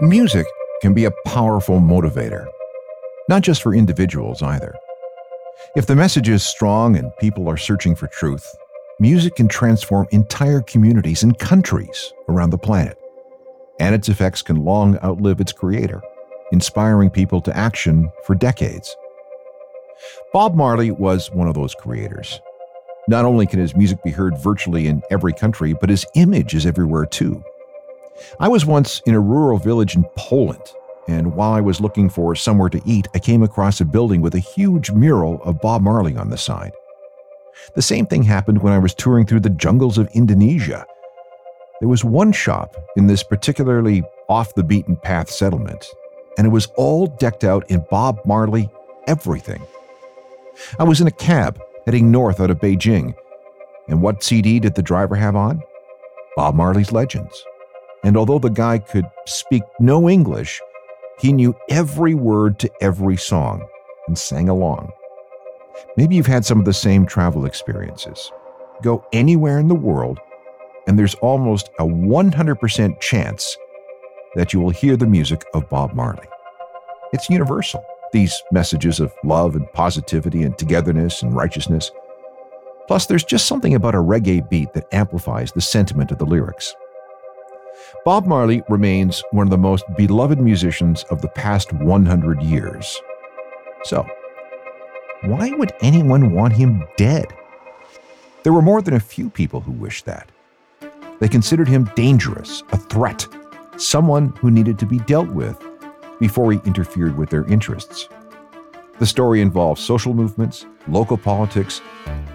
Music can be a powerful motivator, not just for individuals either. If the message is strong and people are searching for truth, music can transform entire communities and countries around the planet. And its effects can long outlive its creator, inspiring people to action for decades. Bob Marley was one of those creators. Not only can his music be heard virtually in every country, but his image is everywhere too. I was once in a rural village in Poland, and while I was looking for somewhere to eat, I came across a building with a huge mural of Bob Marley on the side. The same thing happened when I was touring through the jungles of Indonesia. There was one shop in this particularly off the beaten path settlement, and it was all decked out in Bob Marley everything. I was in a cab heading north out of Beijing, and what CD did the driver have on? Bob Marley's Legends. And although the guy could speak no English, he knew every word to every song and sang along. Maybe you've had some of the same travel experiences. Go anywhere in the world, and there's almost a 100% chance that you will hear the music of Bob Marley. It's universal, these messages of love and positivity and togetherness and righteousness. Plus, there's just something about a reggae beat that amplifies the sentiment of the lyrics. Bob Marley remains one of the most beloved musicians of the past 100 years. So, why would anyone want him dead? There were more than a few people who wished that. They considered him dangerous, a threat, someone who needed to be dealt with before he interfered with their interests. The story involves social movements, local politics,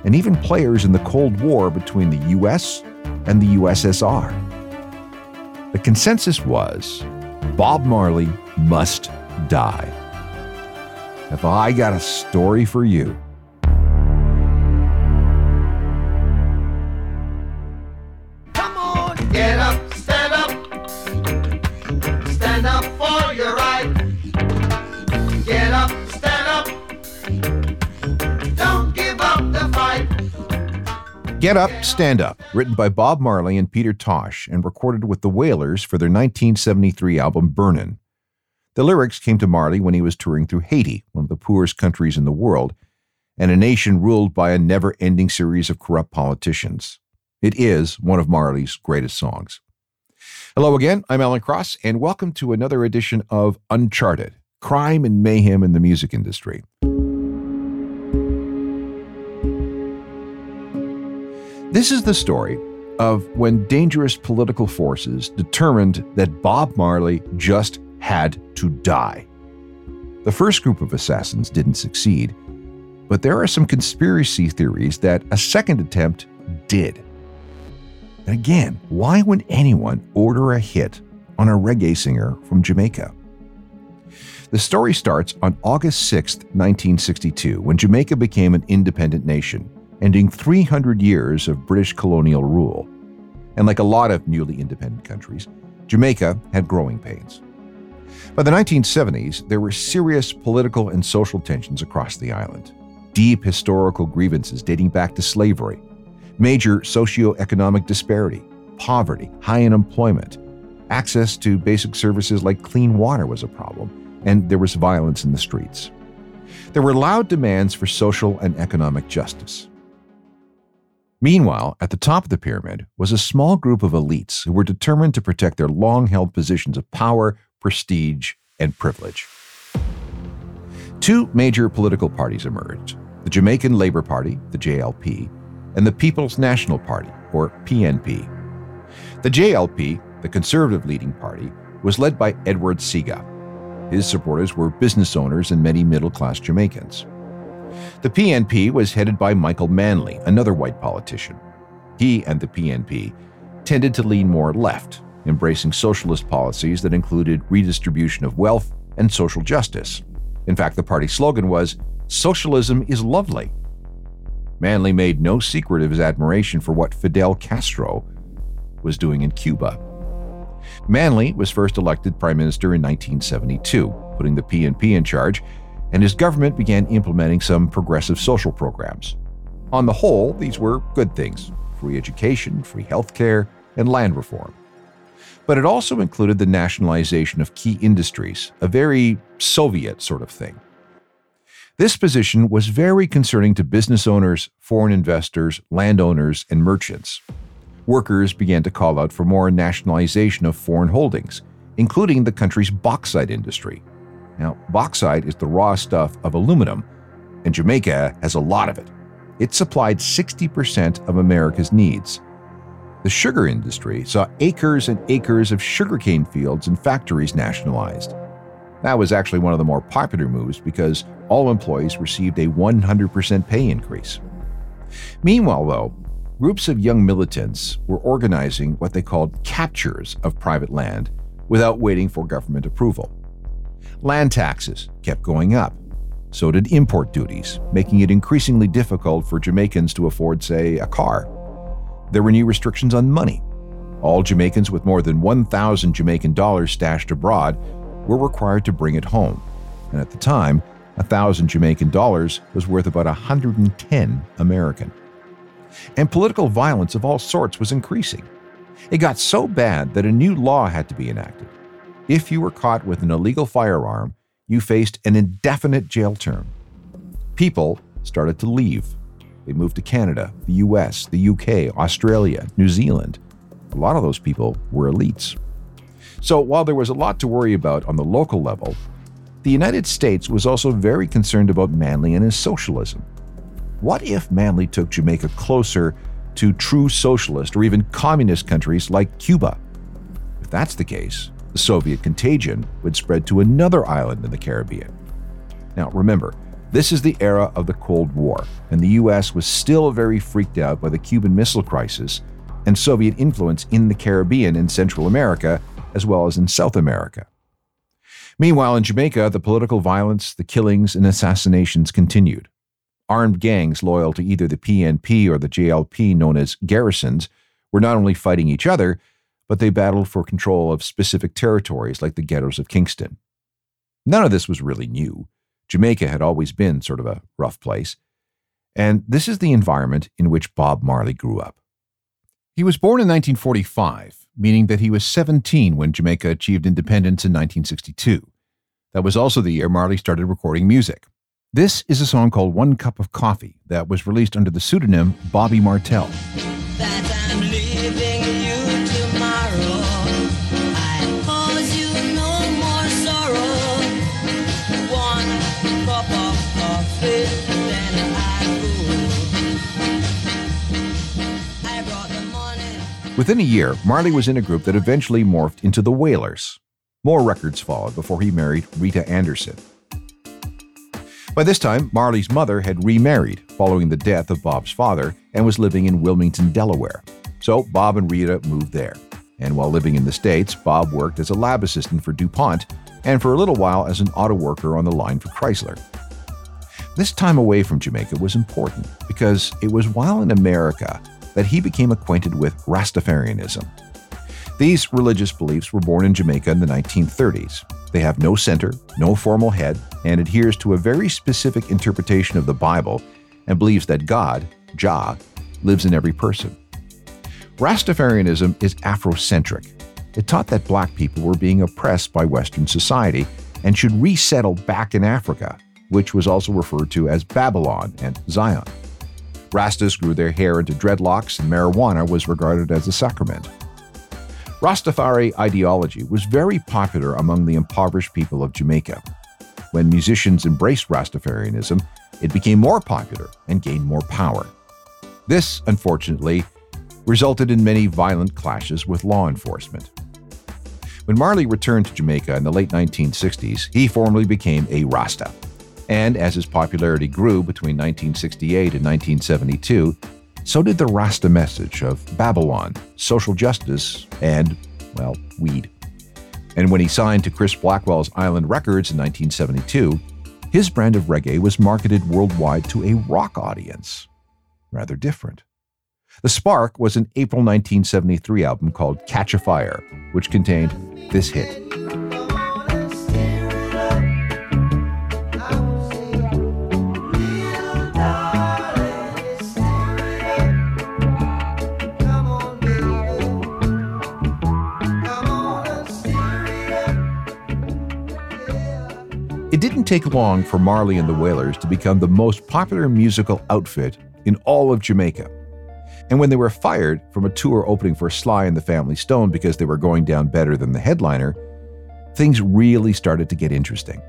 and even players in the Cold War between the US and the USSR. The consensus was Bob Marley must die. If I got a story for you, Get Up, Stand Up, written by Bob Marley and Peter Tosh and recorded with the Wailers for their 1973 album Burnin'. The lyrics came to Marley when he was touring through Haiti, one of the poorest countries in the world, and a nation ruled by a never ending series of corrupt politicians. It is one of Marley's greatest songs. Hello again, I'm Alan Cross, and welcome to another edition of Uncharted Crime and Mayhem in the Music Industry. This is the story of when dangerous political forces determined that Bob Marley just had to die. The first group of assassins didn't succeed, but there are some conspiracy theories that a second attempt did. And again, why would anyone order a hit on a reggae singer from Jamaica? The story starts on August 6, 1962, when Jamaica became an independent nation, ending 300 years of British colonial rule. And like a lot of newly independent countries, Jamaica had growing pains. By the 1970s, there were serious political and social tensions across the island, deep historical grievances dating back to slavery, major socioeconomic disparity, poverty, high unemployment, access to basic services like clean water was a problem, and there was violence in the streets. There were loud demands for social and economic justice. Meanwhile, at the top of the pyramid was a small group of elites who were determined to protect their long held positions of power, prestige, and privilege. Two major political parties emerged the Jamaican Labour Party, the JLP, and the People's National Party, or PNP. The JLP, the conservative leading party, was led by Edward Seaga. His supporters were business owners and many middle class Jamaicans. The PNP was headed by Michael Manley, another white politician. He and the PNP tended to lean more left, embracing socialist policies that included redistribution of wealth and social justice. In fact, the party slogan was Socialism is lovely. Manley made no secret of his admiration for what Fidel Castro was doing in Cuba. Manley was first elected prime minister in 1972, putting the PNP in charge, and his government began implementing some progressive social programs. On the whole, these were good things free education, free health care, and land reform. But it also included the nationalization of key industries, a very Soviet sort of thing. This position was very concerning to business owners, foreign investors, landowners, and merchants. Workers began to call out for more nationalization of foreign holdings, including the country's bauxite industry. Now, bauxite is the raw stuff of aluminum, and Jamaica has a lot of it. It supplied 60% of America's needs. The sugar industry saw acres and acres of sugarcane fields and factories nationalized. That was actually one of the more popular moves because all employees received a 100% pay increase. Meanwhile, though, groups of young militants were organizing what they called captures of private land without waiting for government approval. Land taxes kept going up. So did import duties, making it increasingly difficult for Jamaicans to afford, say, a car. There were new restrictions on money. All Jamaicans with more than 1,000 Jamaican dollars stashed abroad were required to bring it home. And at the time, a thousand Jamaican dollars was worth about 110 American. And political violence of all sorts was increasing. It got so bad that a new law had to be enacted. If you were caught with an illegal firearm, you faced an indefinite jail term. People started to leave. They moved to Canada, the US, the UK, Australia, New Zealand. A lot of those people were elites. So while there was a lot to worry about on the local level, the United States was also very concerned about Manley and his socialism. What if Manley took Jamaica closer to true socialist or even communist countries like Cuba? If that's the case, the Soviet contagion would spread to another island in the Caribbean. Now, remember, this is the era of the Cold War, and the US was still very freaked out by the Cuban Missile Crisis and Soviet influence in the Caribbean and Central America as well as in South America. Meanwhile, in Jamaica, the political violence, the killings, and assassinations continued. Armed gangs loyal to either the PNP or the JLP, known as garrisons, were not only fighting each other, but they battled for control of specific territories like the ghettos of Kingston. None of this was really new. Jamaica had always been sort of a rough place. And this is the environment in which Bob Marley grew up. He was born in 1945 meaning that he was 17 when Jamaica achieved independence in 1962. That was also the year Marley started recording music. This is a song called One Cup of Coffee that was released under the pseudonym Bobby Martel. Within a year, Marley was in a group that eventually morphed into the Wailers. More records followed before he married Rita Anderson. By this time, Marley's mother had remarried following the death of Bob's father and was living in Wilmington, Delaware. So Bob and Rita moved there. And while living in the States, Bob worked as a lab assistant for DuPont and for a little while as an auto worker on the line for Chrysler. This time away from Jamaica was important because it was while in America that he became acquainted with Rastafarianism. These religious beliefs were born in Jamaica in the 1930s. They have no center, no formal head, and adheres to a very specific interpretation of the Bible and believes that God, Jah, lives in every person. Rastafarianism is Afrocentric. It taught that black people were being oppressed by Western society and should resettle back in Africa, which was also referred to as Babylon and Zion. Rastas grew their hair into dreadlocks, and marijuana was regarded as a sacrament. Rastafari ideology was very popular among the impoverished people of Jamaica. When musicians embraced Rastafarianism, it became more popular and gained more power. This, unfortunately, resulted in many violent clashes with law enforcement. When Marley returned to Jamaica in the late 1960s, he formally became a Rasta. And as his popularity grew between 1968 and 1972, so did the Rasta message of Babylon, social justice, and, well, weed. And when he signed to Chris Blackwell's Island Records in 1972, his brand of reggae was marketed worldwide to a rock audience. Rather different. The Spark was an April 1973 album called Catch a Fire, which contained this hit. Didn't take long for Marley and the Wailers to become the most popular musical outfit in all of Jamaica. And when they were fired from a tour opening for Sly and the Family Stone because they were going down better than the headliner, things really started to get interesting.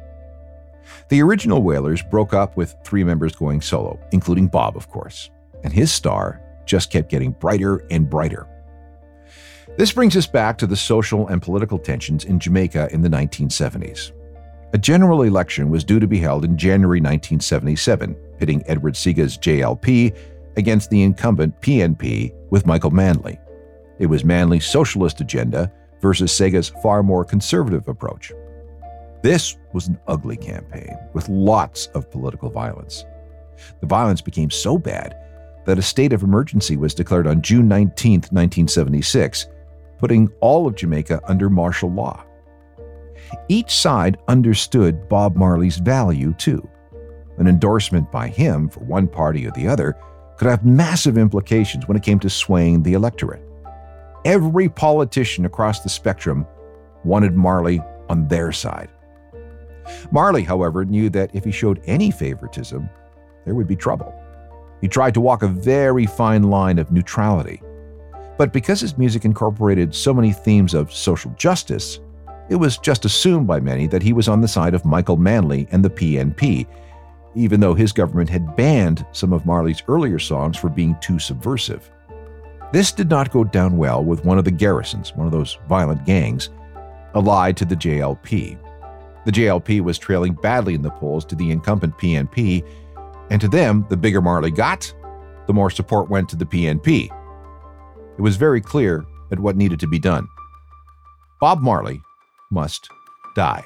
The original Wailers broke up with three members going solo, including Bob, of course, and his star just kept getting brighter and brighter. This brings us back to the social and political tensions in Jamaica in the 1970s. A general election was due to be held in January 1977, pitting Edward Seaga's JLP against the incumbent PNP with Michael Manley. It was Manley's socialist agenda versus Seaga's far more conservative approach. This was an ugly campaign with lots of political violence. The violence became so bad that a state of emergency was declared on June 19, 1976, putting all of Jamaica under martial law. Each side understood Bob Marley's value, too. An endorsement by him for one party or the other could have massive implications when it came to swaying the electorate. Every politician across the spectrum wanted Marley on their side. Marley, however, knew that if he showed any favoritism, there would be trouble. He tried to walk a very fine line of neutrality. But because his music incorporated so many themes of social justice, it was just assumed by many that he was on the side of Michael Manley and the PNP, even though his government had banned some of Marley's earlier songs for being too subversive. This did not go down well with one of the garrisons, one of those violent gangs, allied to the JLP. The JLP was trailing badly in the polls to the incumbent PNP, and to them, the bigger Marley got, the more support went to the PNP. It was very clear at what needed to be done. Bob Marley must die.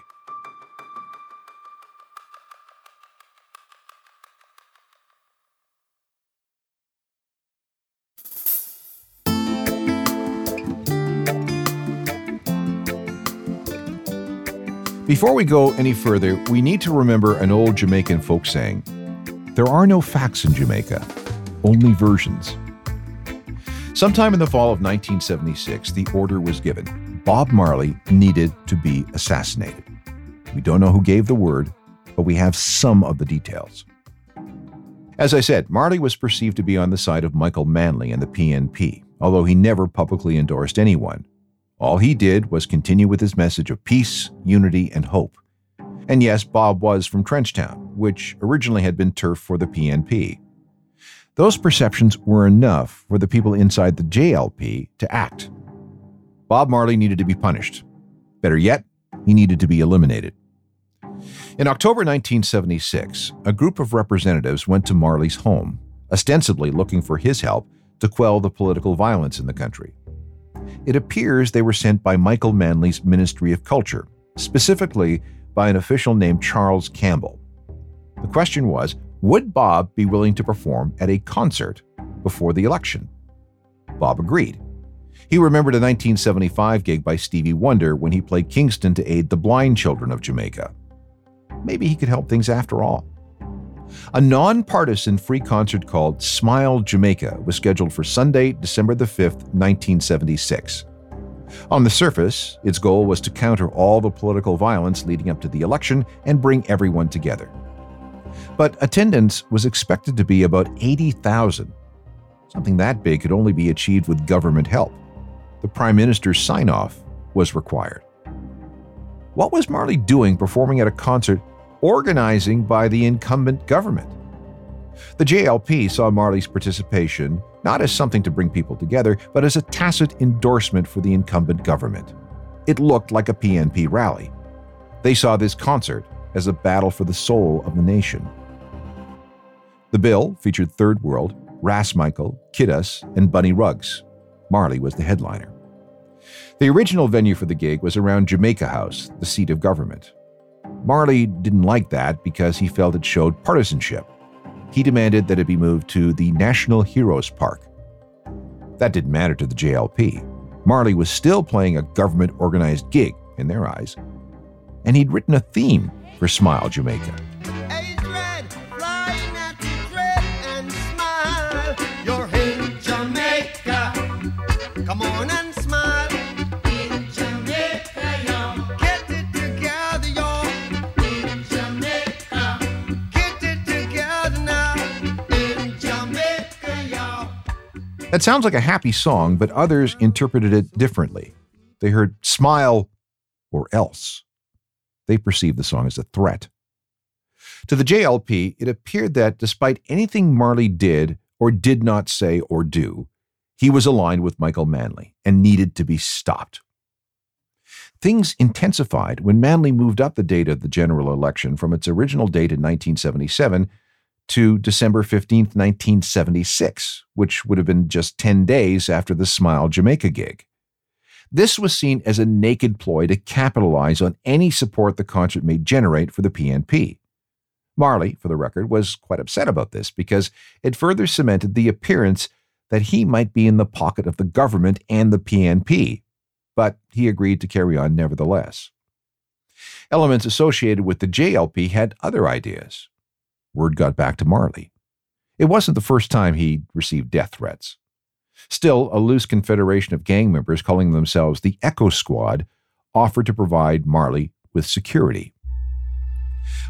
Before we go any further, we need to remember an old Jamaican folk saying There are no facts in Jamaica, only versions. Sometime in the fall of 1976, the order was given Bob Marley needed to be assassinated. We don't know who gave the word, but we have some of the details. As I said, Marley was perceived to be on the side of Michael Manley and the PNP, although he never publicly endorsed anyone. All he did was continue with his message of peace, unity, and hope. And yes, Bob was from Trenchtown, which originally had been turf for the PNP. Those perceptions were enough for the people inside the JLP to act. Bob Marley needed to be punished. Better yet, he needed to be eliminated. In October 1976, a group of representatives went to Marley's home, ostensibly looking for his help to quell the political violence in the country it appears they were sent by Michael Manley's Ministry of Culture, specifically by an official named Charles Campbell. The question was would Bob be willing to perform at a concert before the election? Bob agreed. He remembered a 1975 gig by Stevie Wonder when he played Kingston to aid the blind children of Jamaica. Maybe he could help things after all. A nonpartisan free concert called Smile Jamaica was scheduled for Sunday, December the 5th, 1976. On the surface, its goal was to counter all the political violence leading up to the election and bring everyone together. But attendance was expected to be about 80,000. Something that big could only be achieved with government help. The Prime Minister's sign off was required. What was Marley doing performing at a concert organizing by the incumbent government. The JLP saw Marley's participation not as something to bring people together, but as a tacit endorsement for the incumbent government. It looked like a PNP rally. They saw this concert as a battle for the soul of the nation. The bill featured Third World, Ras Michael, Kiddus, and Bunny Ruggs. Marley was the headliner. The original venue for the gig was around Jamaica House, the seat of government. Marley didn't like that because he felt it showed partisanship. He demanded that it be moved to the National Heroes Park. That didn't matter to the JLP. Marley was still playing a government organized gig, in their eyes, and he'd written a theme for Smile Jamaica. That sounds like a happy song, but others interpreted it differently. They heard smile or else. They perceived the song as a threat. To the JLP, it appeared that despite anything Marley did or did not say or do, he was aligned with Michael Manley and needed to be stopped. Things intensified when Manley moved up the date of the general election from its original date in 1977 to December 15, 1976, which would have been just 10 days after the Smile Jamaica gig. This was seen as a naked ploy to capitalize on any support the concert may generate for the PNP. Marley, for the record, was quite upset about this because it further cemented the appearance that he might be in the pocket of the government and the PNP, but he agreed to carry on nevertheless. Elements associated with the JLP had other ideas. Word got back to Marley. It wasn't the first time he'd received death threats. Still, a loose confederation of gang members calling themselves the Echo Squad offered to provide Marley with security.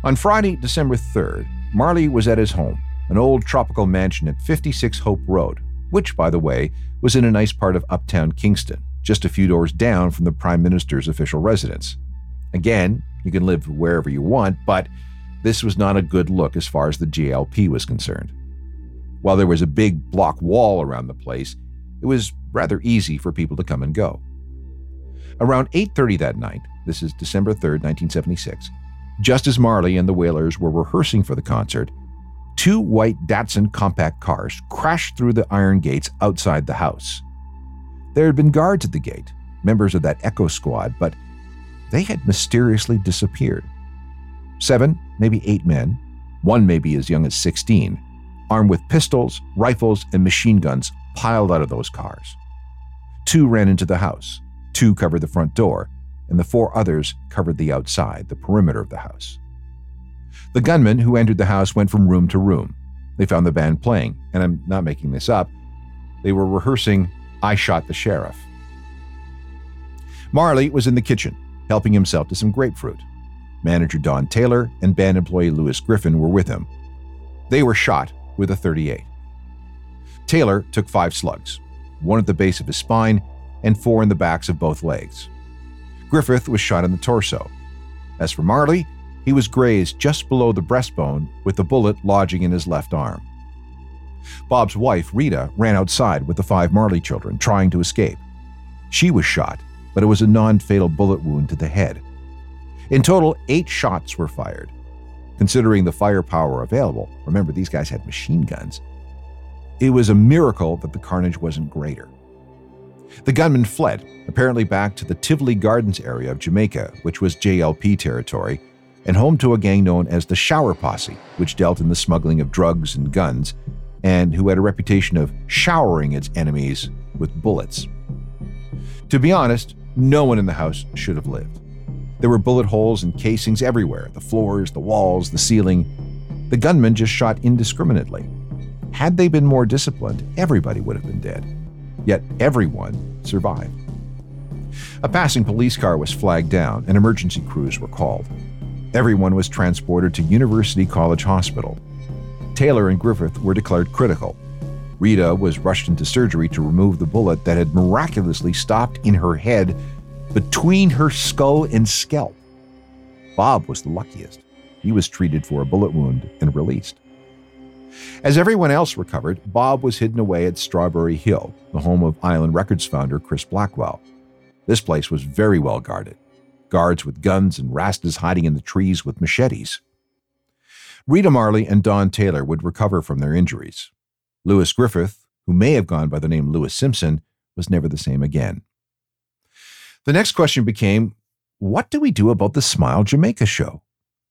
On Friday, December 3rd, Marley was at his home, an old tropical mansion at 56 Hope Road, which, by the way, was in a nice part of uptown Kingston, just a few doors down from the Prime Minister's official residence. Again, you can live wherever you want, but this was not a good look as far as the JLP was concerned. While there was a big block wall around the place, it was rather easy for people to come and go. Around 8:30 that night, this is December 3, 1976, just as Marley and the Wailers were rehearsing for the concert, two white Datsun compact cars crashed through the iron gates outside the house. There had been guards at the gate, members of that Echo squad, but they had mysteriously disappeared. Seven, maybe eight men, one maybe as young as 16, armed with pistols, rifles, and machine guns, piled out of those cars. Two ran into the house, two covered the front door, and the four others covered the outside, the perimeter of the house. The gunmen who entered the house went from room to room. They found the band playing, and I'm not making this up. They were rehearsing I Shot the Sheriff. Marley was in the kitchen, helping himself to some grapefruit. Manager Don Taylor and band employee Lewis Griffith were with him. They were shot with a 38. Taylor took five slugs, one at the base of his spine and four in the backs of both legs. Griffith was shot in the torso. As for Marley, he was grazed just below the breastbone with the bullet lodging in his left arm. Bob's wife, Rita, ran outside with the five Marley children, trying to escape. She was shot, but it was a non fatal bullet wound to the head. In total, eight shots were fired. Considering the firepower available, remember these guys had machine guns, it was a miracle that the carnage wasn't greater. The gunmen fled, apparently back to the Tivoli Gardens area of Jamaica, which was JLP territory, and home to a gang known as the Shower Posse, which dealt in the smuggling of drugs and guns, and who had a reputation of showering its enemies with bullets. To be honest, no one in the house should have lived. There were bullet holes and casings everywhere the floors, the walls, the ceiling. The gunmen just shot indiscriminately. Had they been more disciplined, everybody would have been dead. Yet everyone survived. A passing police car was flagged down and emergency crews were called. Everyone was transported to University College Hospital. Taylor and Griffith were declared critical. Rita was rushed into surgery to remove the bullet that had miraculously stopped in her head between her skull and scalp. Bob was the luckiest. He was treated for a bullet wound and released. As everyone else recovered, Bob was hidden away at Strawberry Hill, the home of Island Records founder Chris Blackwell. This place was very well guarded. Guards with guns and Rastas hiding in the trees with machetes. Rita Marley and Don Taylor would recover from their injuries. Lewis Griffith, who may have gone by the name Lewis Simpson, was never the same again. The next question became what do we do about the Smile Jamaica show?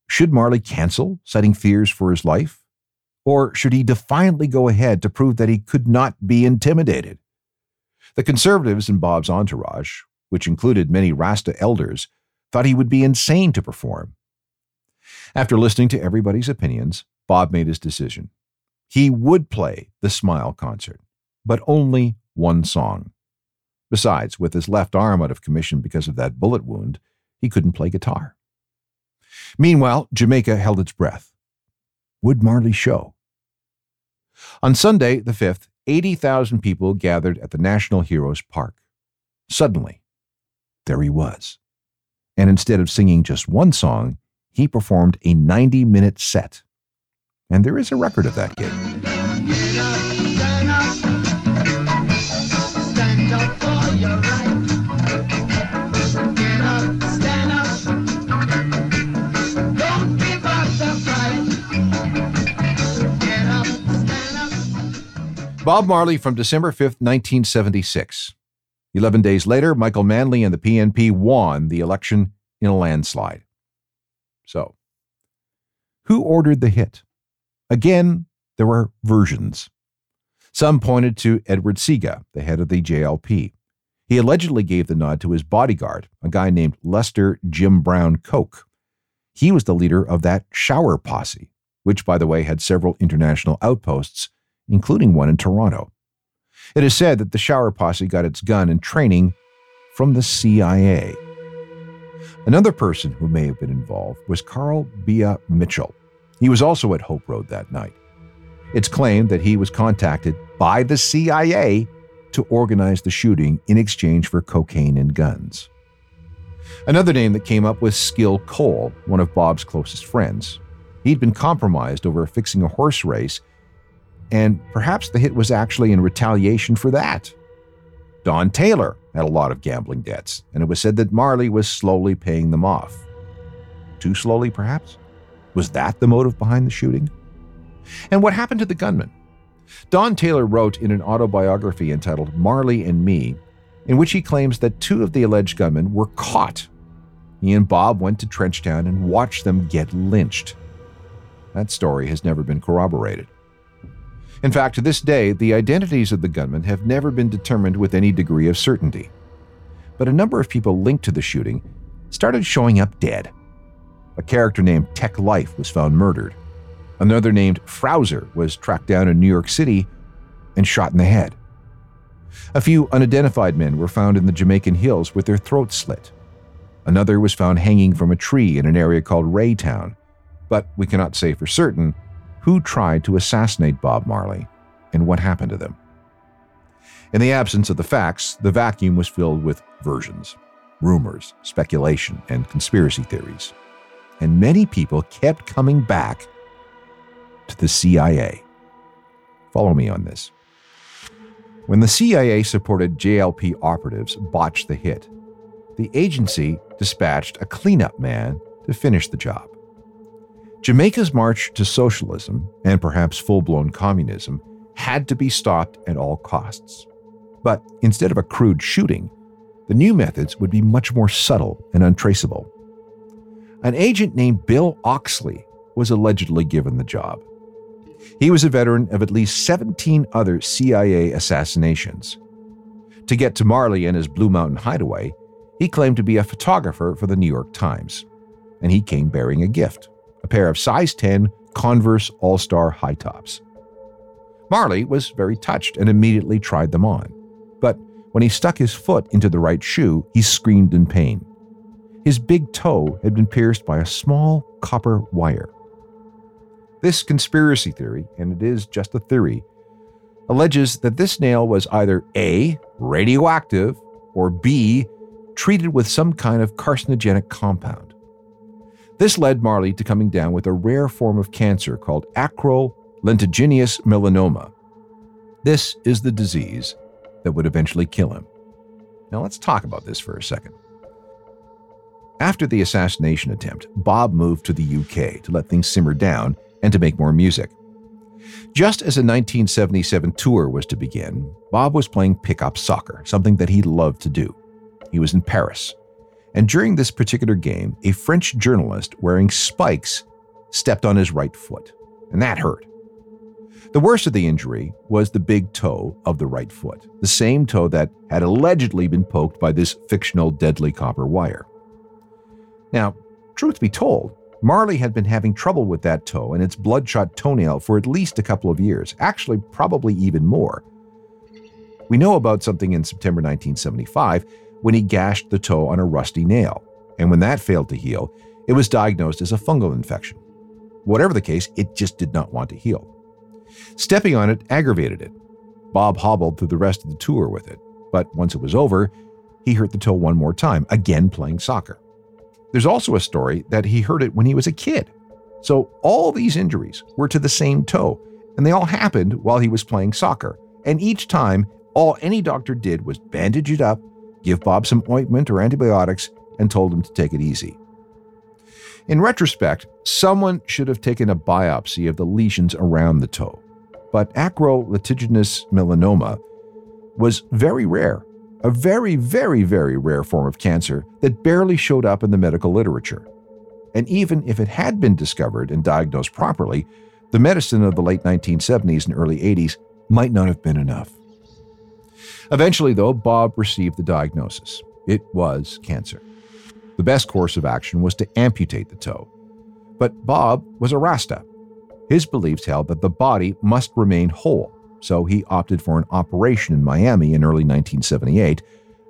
Should Marley cancel, citing fears for his life? Or should he defiantly go ahead to prove that he could not be intimidated? The conservatives in Bob's entourage, which included many Rasta elders, thought he would be insane to perform. After listening to everybody's opinions, Bob made his decision. He would play the Smile concert, but only one song. Besides, with his left arm out of commission because of that bullet wound, he couldn't play guitar. Meanwhile, Jamaica held its breath. Would Marley show? On Sunday, the 5th, 80,000 people gathered at the National Heroes Park. Suddenly, there he was. And instead of singing just one song, he performed a 90 minute set. And there is a record of that gig. Bob Marley from December 5th, 1976. Eleven days later, Michael Manley and the PNP won the election in a landslide. So, who ordered the hit? Again, there were versions. Some pointed to Edward Seaga, the head of the JLP. He allegedly gave the nod to his bodyguard, a guy named Lester Jim Brown Coke. He was the leader of that shower posse, which, by the way, had several international outposts including one in Toronto. It is said that the shower posse got its gun and training from the CIA. Another person who may have been involved was Carl Bia Mitchell. He was also at Hope Road that night. It's claimed that he was contacted by the CIA to organize the shooting in exchange for cocaine and guns. Another name that came up was Skill Cole, one of Bob's closest friends. He'd been compromised over fixing a horse race and perhaps the hit was actually in retaliation for that. Don Taylor had a lot of gambling debts, and it was said that Marley was slowly paying them off. Too slowly, perhaps? Was that the motive behind the shooting? And what happened to the gunman? Don Taylor wrote in an autobiography entitled Marley and Me, in which he claims that two of the alleged gunmen were caught. He and Bob went to Trenchtown and watched them get lynched. That story has never been corroborated. In fact, to this day, the identities of the gunmen have never been determined with any degree of certainty. But a number of people linked to the shooting started showing up dead. A character named Tech Life was found murdered. Another named Frowser was tracked down in New York City and shot in the head. A few unidentified men were found in the Jamaican hills with their throats slit. Another was found hanging from a tree in an area called Raytown, but we cannot say for certain who tried to assassinate Bob Marley and what happened to them. In the absence of the facts, the vacuum was filled with versions, rumors, speculation, and conspiracy theories. And many people kept coming back to the CIA. Follow me on this. When the CIA supported JLP operatives botched the hit, the agency dispatched a cleanup man to finish the job. Jamaica's march to socialism, and perhaps full blown communism, had to be stopped at all costs. But instead of a crude shooting, the new methods would be much more subtle and untraceable. An agent named Bill Oxley was allegedly given the job. He was a veteran of at least 17 other CIA assassinations. To get to Marley and his Blue Mountain hideaway, he claimed to be a photographer for the New York Times, and he came bearing a gift a pair of size 10 Converse All Star high tops. Marley was very touched and immediately tried them on. But when he stuck his foot into the right shoe, he screamed in pain. His big toe had been pierced by a small copper wire. This conspiracy theory, and it is just a theory, alleges that this nail was either A, radioactive, or B, treated with some kind of carcinogenic compound. This led Marley to coming down with a rare form of cancer called acral lentiginous melanoma. This is the disease that would eventually kill him. Now let's talk about this for a second. After the assassination attempt, Bob moved to the UK to let things simmer down and to make more music. Just as a 1977 tour was to begin, Bob was playing pickup soccer, something that he loved to do. He was in Paris, and during this particular game, a French journalist wearing spikes stepped on his right foot, and that hurt. The worst of the injury was the big toe of the right foot, the same toe that had allegedly been poked by this fictional deadly copper wire. Now, truth be told, Marley had been having trouble with that toe and its bloodshot toenail for at least a couple of years, actually, probably even more. We know about something in September 1975 when he gashed the toe on a rusty nail, and when that failed to heal, it was diagnosed as a fungal infection. Whatever the case, it just did not want to heal. Stepping on it aggravated it. Bob hobbled through the rest of the tour with it, but once it was over, he hurt the toe one more time, again playing soccer. There's also a story that he hurt it when he was a kid. So all these injuries were to the same toe, and they all happened while he was playing soccer. And each time, all any doctor did was bandage it up, give Bob some ointment or antibiotics, and told him to take it easy. In retrospect, someone should have taken a biopsy of the lesions around the toe, but acral lentiginous melanoma was very rare, a very, very, very rare form of cancer that barely showed up in the medical literature. And even if it had been discovered and diagnosed properly, the medicine of the late 1970s and early 80s might not have been enough. Eventually, though, Bob received the diagnosis. It was cancer. The best course of action was to amputate the toe. But Bob was a Rasta. His beliefs held that the body must remain whole, so he opted for an operation in Miami in early 1978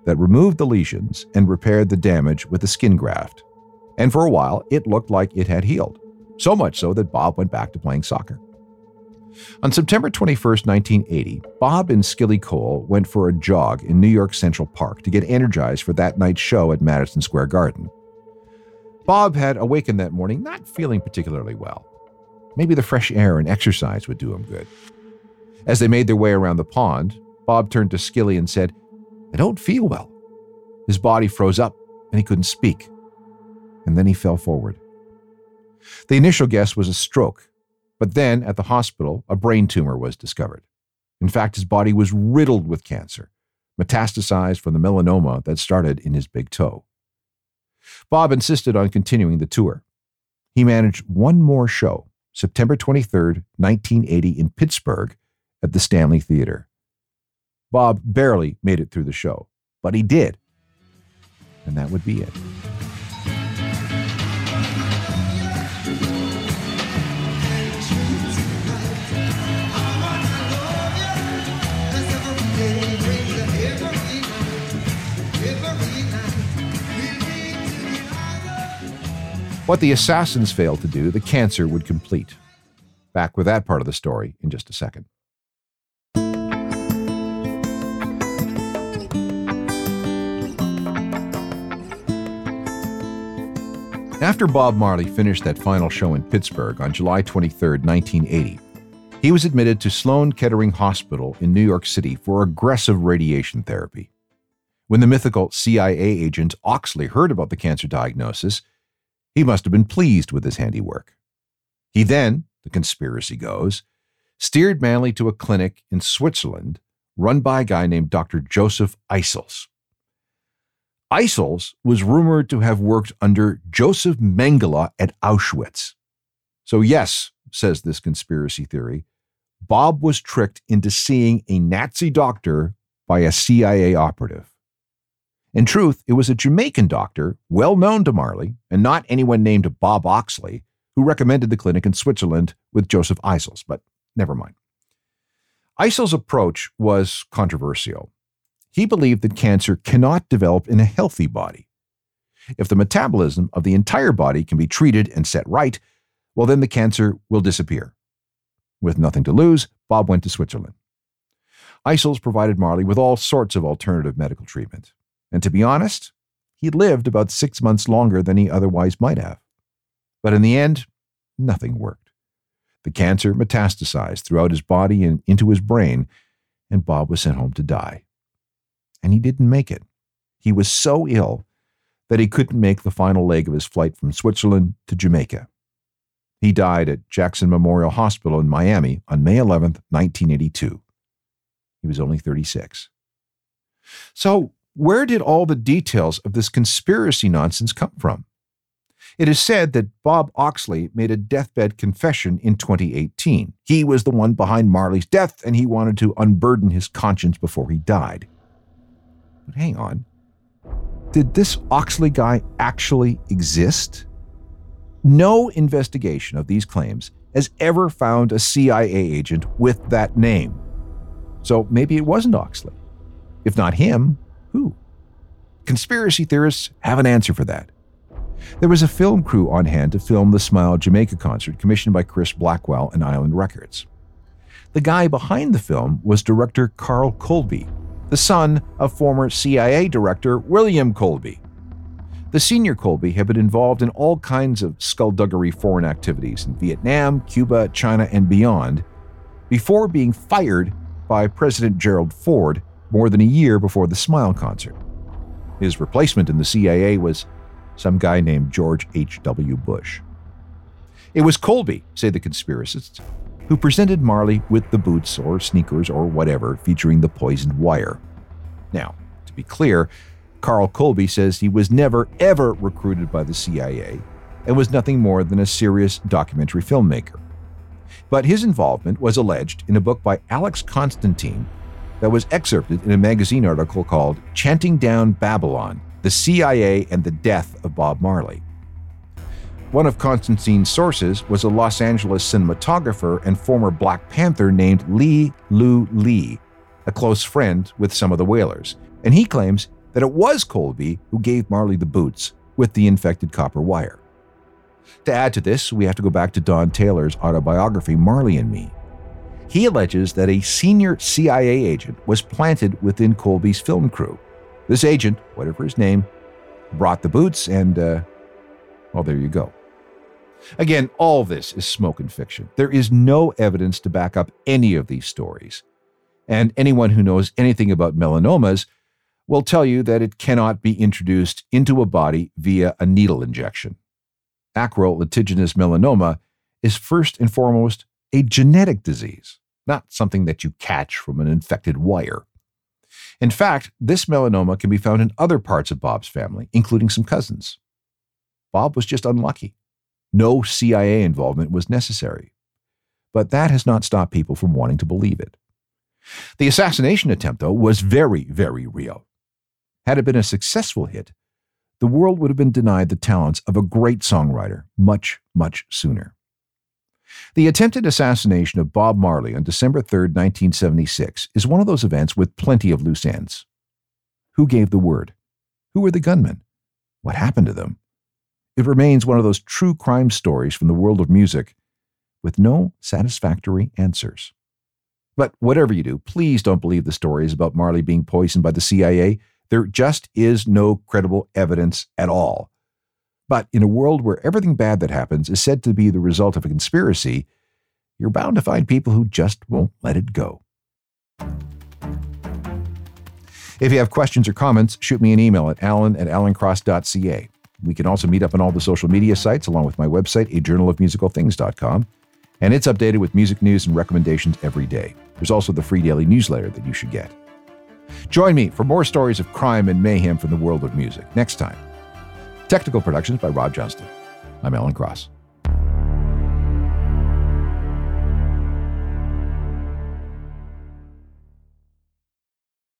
that removed the lesions and repaired the damage with a skin graft. And for a while, it looked like it had healed, so much so that Bob went back to playing soccer. On September 21, 1980, Bob and Skilly Cole went for a jog in New York Central Park to get energized for that night's show at Madison Square Garden. Bob had awakened that morning not feeling particularly well. Maybe the fresh air and exercise would do him good. As they made their way around the pond, Bob turned to Skilly and said, I don't feel well. His body froze up and he couldn't speak. And then he fell forward. The initial guess was a stroke, but then, at the hospital, a brain tumor was discovered. In fact, his body was riddled with cancer, metastasized from the melanoma that started in his big toe. Bob insisted on continuing the tour. He managed one more show, September 23, 1980, in Pittsburgh at the Stanley Theater. Bob barely made it through the show, but he did. And that would be it. What the assassins failed to do, the cancer would complete. Back with that part of the story in just a second. After Bob Marley finished that final show in Pittsburgh on July 23, 1980, he was admitted to Sloan Kettering Hospital in New York City for aggressive radiation therapy. When the mythical CIA agent Oxley heard about the cancer diagnosis, he must have been pleased with his handiwork. He then, the conspiracy goes, steered Manley to a clinic in Switzerland run by a guy named Dr. Joseph Issels. Issels was rumored to have worked under Joseph Mengele at Auschwitz. So, yes, says this conspiracy theory, Bob was tricked into seeing a Nazi doctor by a CIA operative. In truth, it was a Jamaican doctor, well known to Marley, and not anyone named Bob Oxley, who recommended the clinic in Switzerland with Joseph Issels, but never mind. Issels' approach was controversial. He believed that cancer cannot develop in a healthy body. If the metabolism of the entire body can be treated and set right, well, then the cancer will disappear. With nothing to lose, Bob went to Switzerland. Issels provided Marley with all sorts of alternative medical treatment. And to be honest, he lived about six months longer than he otherwise might have. But in the end, nothing worked. The cancer metastasized throughout his body and into his brain, and Bob was sent home to die. And he didn't make it. He was so ill that he couldn't make the final leg of his flight from Switzerland to Jamaica. He died at Jackson Memorial Hospital in Miami on May 11, 1982. He was only 36. So, where did all the details of this conspiracy nonsense come from? It is said that Bob Oxley made a deathbed confession in 2018. He was the one behind Marley's death and he wanted to unburden his conscience before he died. But hang on. Did this Oxley guy actually exist? No investigation of these claims has ever found a CIA agent with that name. So maybe it wasn't Oxley. If not him? Conspiracy theorists have an answer for that. There was a film crew on hand to film the Smile Jamaica concert commissioned by Chris Blackwell and Island Records. The guy behind the film was director Carl Colby, the son of former CIA director William Colby. The senior Colby had been involved in all kinds of skullduggery foreign activities in Vietnam, Cuba, China, and beyond before being fired by President Gerald Ford more than a year before the Smile concert. His replacement in the CIA was some guy named George H.W. Bush. It was Colby, say the conspiracists, who presented Marley with the boots or sneakers or whatever featuring the poisoned wire. Now, to be clear, Carl Colby says he was never, ever recruited by the CIA and was nothing more than a serious documentary filmmaker. But his involvement was alleged in a book by Alex Constantine that was excerpted in a magazine article called Chanting Down Babylon The CIA and the Death of Bob Marley. One of Constantine's sources was a Los Angeles cinematographer and former Black Panther named Lee Lew-Lee, a close friend with some of the Wailers, and he claims that it was Colby who gave Marley the boots with the infected copper wire. To add to this, we have to go back to Don Taylor's autobiography, Marley and Me. He alleges that a senior CIA agent was planted within Colby's film crew. This agent, whatever his name, brought the boots, and, uh, well, there you go. Again, all this is smoke and fiction. There is no evidence to back up any of these stories. And anyone who knows anything about melanomas will tell you that it cannot be introduced into a body via a needle injection. Acral lentiginous melanoma is first and foremost a genetic disease, not something that you catch from an infected wire. In fact, this melanoma can be found in other parts of Bob's family, including some cousins. Bob was just unlucky. No CIA involvement was necessary. But that has not stopped people from wanting to believe it. The assassination attempt, though, was very, very real. Had it been a successful hit, the world would have been denied the talents of a great songwriter much, much sooner. The attempted assassination of Bob Marley on December 3, 1976, is one of those events with plenty of loose ends. Who gave the word? Who were the gunmen? What happened to them? It remains one of those true crime stories from the world of music with no satisfactory answers. But whatever you do, please don't believe the stories about Marley being poisoned by the CIA. There just is no credible evidence at all. But in a world where everything bad that happens is said to be the result of a conspiracy, you're bound to find people who just won't let it go. If you have questions or comments, shoot me an email at alan at alancross.ca. We can also meet up on all the social media sites along with my website, a journal of musical things.com, and it's updated with music news and recommendations every day. There's also the free daily newsletter that you should get. Join me for more stories of crime and mayhem from the world of music next time. Technical productions by Rob Johnston. I'm Alan Cross.